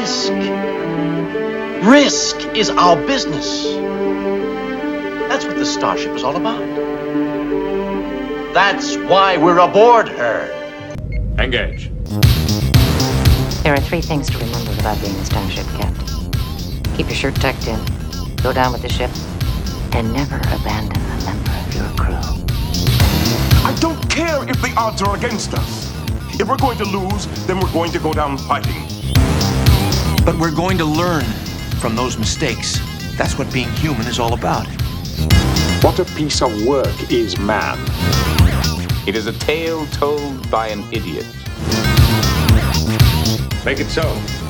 risk. Risk is our business. That's what the Starship is all about. That's why we're aboard her. Engage. There are three things to remember about being a starship captain. Keep your shirt tucked in, go down with the ship, and never abandon a member of your crew. I don't care if the odds are against us. If we're going to lose, then we're going to go down fighting. But we're going to learn from those mistakes. That's what being human is all about. What a piece of work is man. It is a tale told by an idiot. Make it so.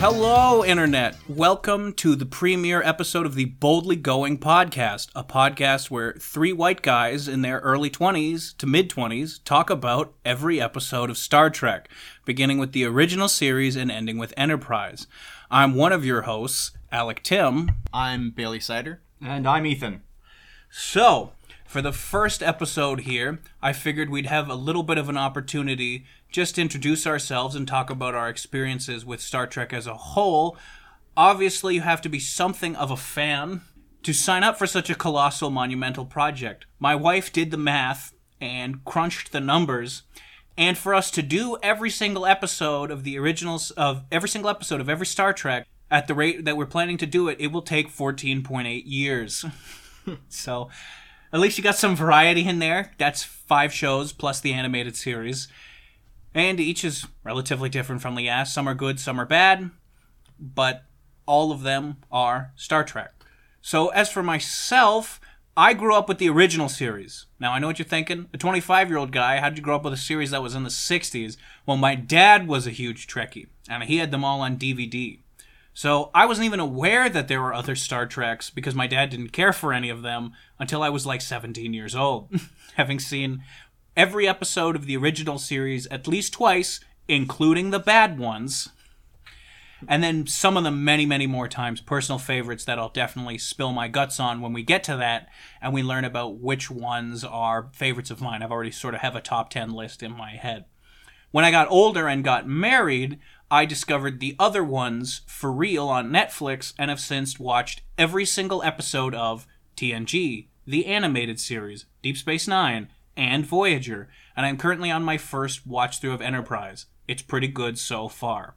Hello, Internet. Welcome to the premiere episode of the Boldly Going podcast, a podcast where three white guys in their early 20s to mid 20s talk about every episode of Star Trek, beginning with the original series and ending with Enterprise. I'm one of your hosts, Alec Tim. I'm Bailey Sider. And I'm Ethan. So, for the first episode here, I figured we'd have a little bit of an opportunity just to introduce ourselves and talk about our experiences with Star Trek as a whole. Obviously, you have to be something of a fan to sign up for such a colossal, monumental project. My wife did the math and crunched the numbers. And for us to do every single episode of the originals of every single episode of every Star Trek at the rate that we're planning to do it, it will take 14.8 years. so, at least you got some variety in there. That's five shows plus the animated series. And each is relatively different from the last. Some are good, some are bad, but all of them are Star Trek. So, as for myself, I grew up with the original series. Now, I know what you're thinking. A 25 year old guy, how did you grow up with a series that was in the 60s? Well, my dad was a huge Trekkie, and he had them all on DVD. So I wasn't even aware that there were other Star Treks because my dad didn't care for any of them until I was like 17 years old, having seen every episode of the original series at least twice, including the bad ones. And then some of them many, many more times. Personal favorites that I'll definitely spill my guts on when we get to that and we learn about which ones are favorites of mine. I've already sort of have a top 10 list in my head. When I got older and got married, I discovered the other ones for real on Netflix and have since watched every single episode of TNG, the animated series, Deep Space Nine, and Voyager, and I'm currently on my first watch through of Enterprise. It's pretty good so far.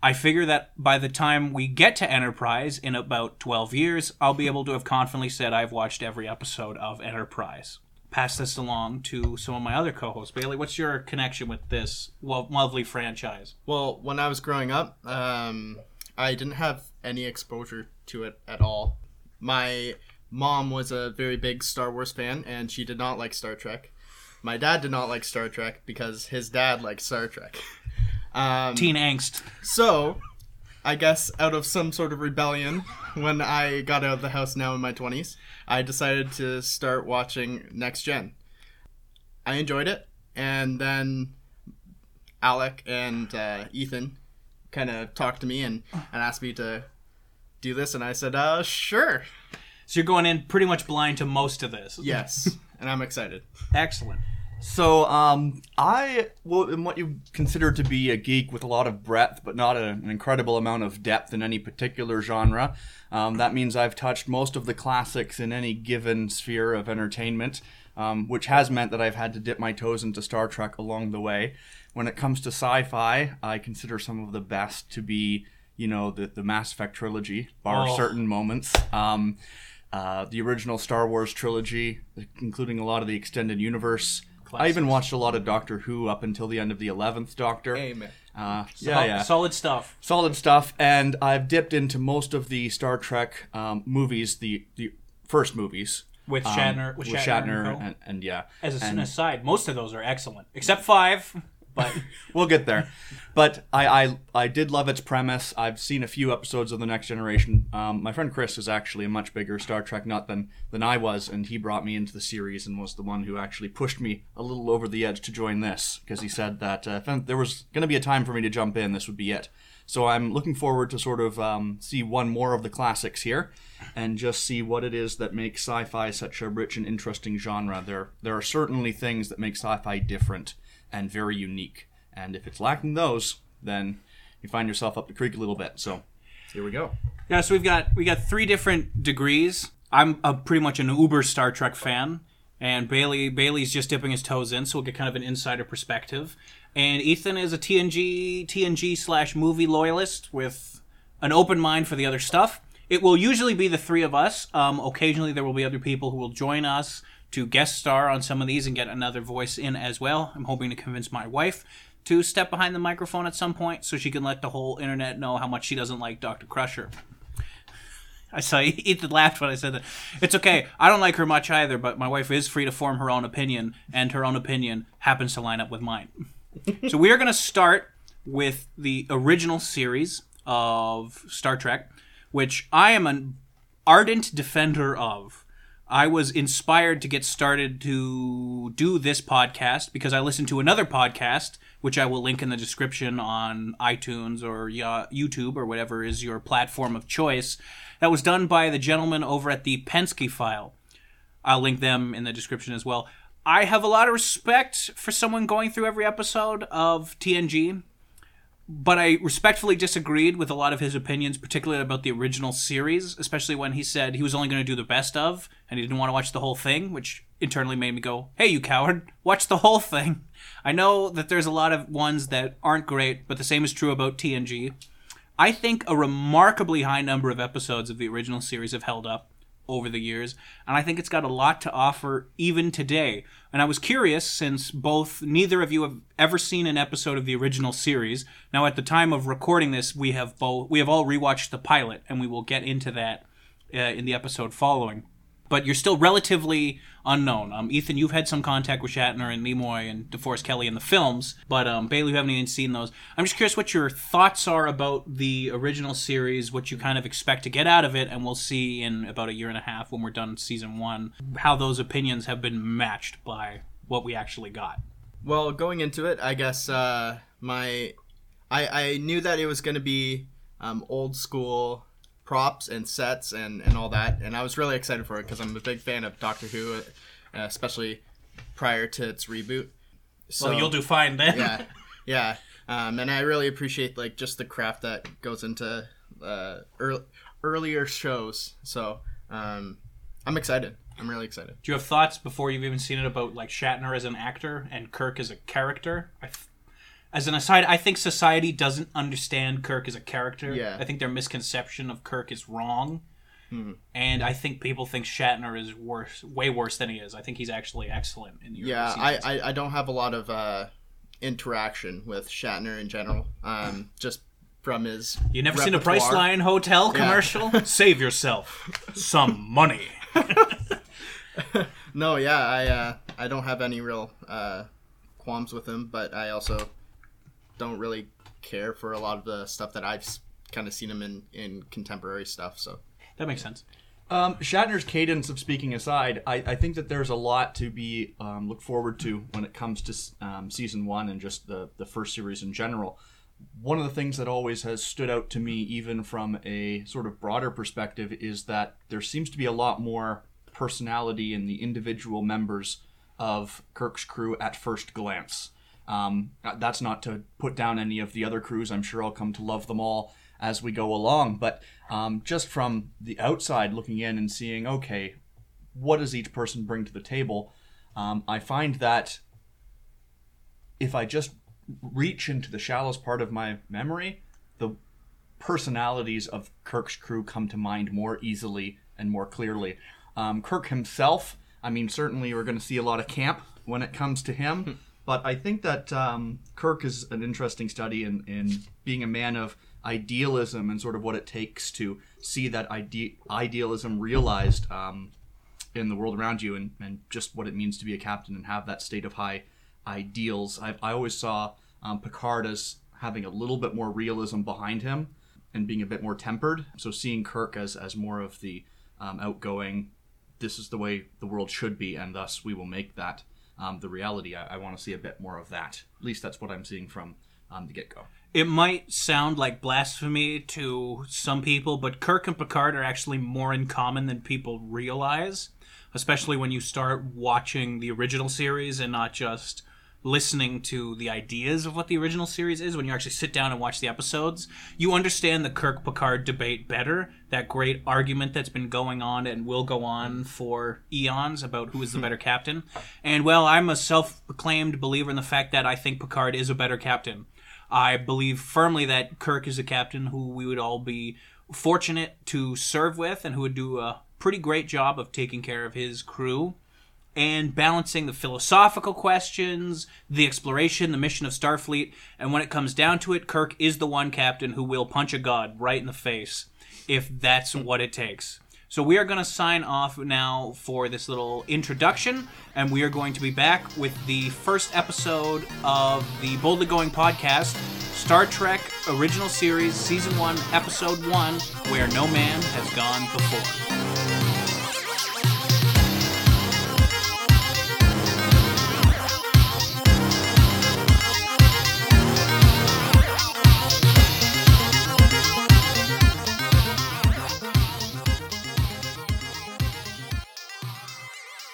I figure that by the time we get to Enterprise in about 12 years, I'll be able to have confidently said I've watched every episode of Enterprise pass this along to some of my other co-hosts. Bailey, what's your connection with this lo- lovely franchise? Well, when I was growing up, um, I didn't have any exposure to it at all. My mom was a very big Star Wars fan, and she did not like Star Trek. My dad did not like Star Trek because his dad liked Star Trek. Um, Teen angst. So, I guess out of some sort of rebellion, when I got out of the house now in my 20s, I decided to start watching Next Gen. I enjoyed it, and then Alec and uh, Ethan kind of talked to me and, and asked me to do this, and I said, uh, sure. So you're going in pretty much blind to most of this. Yes, and I'm excited. Excellent. So, um, I well, am what you consider to be a geek with a lot of breadth, but not a, an incredible amount of depth in any particular genre. Um, that means I've touched most of the classics in any given sphere of entertainment, um, which has meant that I've had to dip my toes into Star Trek along the way. When it comes to sci-fi, I consider some of the best to be, you know, the the Mass Effect trilogy, bar Oh. certain moments. Um, uh, the original Star Wars trilogy, including a lot of the extended universe. I even watched a lot of Doctor Who up until the end of the eleventh Doctor. Amen. Uh, yeah, Sol- yeah, Solid stuff. solid stuff. And I've dipped into most of the Star Trek um, movies, the the first movies With um, Shatner- with Shatner and and, and yeah. As a, and an aside, most of those are excellent, except five. But we'll get there. But I, I I did love its premise. I've seen a few episodes of the Next Generation. Um, my friend Chris is actually a much bigger Star Trek nut than than I was, and he brought me into the series and was the one who actually pushed me a little over the edge to join this because he said that uh, if there was going to be a time for me to jump in, this would be it. So I'm looking forward to sort of um, see one more of the classics here, and just see what it is that makes sci-fi such a rich and interesting genre. There there are certainly things that make sci-fi different and very unique. And if it's lacking those, then you find yourself up the creek a little bit. So here we go. Yeah, so we've got we got three different degrees. I'm a, pretty much an uber Star Trek fan, and Bailey Bailey's just dipping his toes in, so we'll get kind of an insider perspective. And Ethan is a TNG TNG slash movie loyalist with an open mind for the other stuff. It will usually be the three of us. Um, occasionally, there will be other people who will join us to guest star on some of these and get another voice in as well. I'm hoping to convince my wife to step behind the microphone at some point so she can let the whole internet know how much she doesn't like Dr. Crusher. I saw Ethan laughed when I said that. It's okay. I don't like her much either, but my wife is free to form her own opinion, and her own opinion happens to line up with mine. So we are going to start with the original series of Star Trek, which I am an ardent defender of. I was inspired to get started to do this podcast because I listened to another podcast, which I will link in the description on iTunes or YouTube or whatever is your platform of choice. That was done by the gentleman over at the Pensky File. I'll link them in the description as well. I have a lot of respect for someone going through every episode of TNG but I respectfully disagreed with a lot of his opinions, particularly about the original series, especially when he said he was only going to do the best of and he didn't want to watch the whole thing, which internally made me go, hey, you coward, watch the whole thing. I know that there's a lot of ones that aren't great, but the same is true about TNG. I think a remarkably high number of episodes of the original series have held up over the years, and I think it's got a lot to offer even today. And I was curious since both neither of you have ever seen an episode of the original series. Now, at the time of recording this, we have both we have all rewatched the pilot, and we will get into that uh, in the episode following but you're still relatively unknown. Um, Ethan, you've had some contact with Shatner and Nimoy and DeForest Kelley in the films, but um, Bailey, you haven't even seen those. I'm just curious what your thoughts are about the original series, what you kind of expect to get out of it, and we'll see in about a year and a half when we're done season one how those opinions have been matched by what we actually got. Well, going into it, I guess uh, my I I knew that it was going to be um, old school props and sets and, and all that. And I was really excited for it because I'm a big fan of Doctor Who, uh, especially prior to its reboot. So well, you'll do fine then. yeah, yeah. Um, and I really appreciate like just the craft that goes into uh, early, earlier shows. So um, I'm excited. I'm really excited. Do you have thoughts before you've even seen it about like Shatner as an actor and Kirk as a character? I as an aside, I think society doesn't understand Kirk as a character. Yeah. I think their misconception of Kirk is wrong. Mm-hmm. And I think people think Shatner is worse, way worse than he is. I think he's actually excellent in the Yeah, I, I, I don't have a lot of uh, interaction with Shatner in general. Um, just from his. You never repertoire. seen a Priceline Hotel commercial? Yeah. Save yourself some money. no, yeah, I uh, I don't have any real uh, qualms with him, but I also don't really care for a lot of the stuff that I've kind of seen him in in contemporary stuff. So that makes sense. Um, Shatner's cadence of speaking aside, I, I, think that there's a lot to be um, look forward to when it comes to um, season one and just the the first series in general. One of the things that always has stood out to me, even from a sort of broader perspective, is that there seems to be a lot more personality in the individual members of Kirk's crew at first glance. Um, that's not to put down any of the other crews. I'm sure I'll come to love them all as we go along. But um, just from the outside looking in and seeing, okay, what does each person bring to the table? Um, I find that if I just reach into the shallowest part of my memory, the personalities of Kirk's crew come to mind more easily and more clearly. Um, Kirk himself, I mean, certainly we're going to see a lot of camp when it comes to him. But I think that um, Kirk is an interesting study in, in being a man of idealism and sort of what it takes to see that ide- idealism realized um, in the world around you and, and just what it means to be a captain and have that state of high ideals. I, I always saw um, Picard as having a little bit more realism behind him and being a bit more tempered. So seeing Kirk as, as more of the um, outgoing, this is the way the world should be, and thus we will make that um, the reality. I, I want to see a bit more of that. At least that's what I'm seeing from um, the get go. It might sound like blasphemy to some people, but Kirk and Picard are actually more in common than people realize, especially when you start watching the original series and not just listening to the ideas of what the original series is when you actually sit down and watch the episodes you understand the kirk picard debate better that great argument that's been going on and will go on for eons about who is the better captain. And well i'm a self-proclaimed believer in the fact that i think picard is a better captain. I believe firmly that kirk is a captain who we would all be fortunate to serve with and who would do a pretty great job of taking care of his crew and balancing the philosophical questions, the exploration, the mission of Starfleet. And when it comes down to it, Kirk is the one captain who will punch a god right in the face if that's what it takes. So we are going to sign off now for this little introduction, and we are going to be back with the first episode of the Boldly Going podcast, Star Trek Original Series, Season 1, Episode 1, Where No Man Has Gone Before.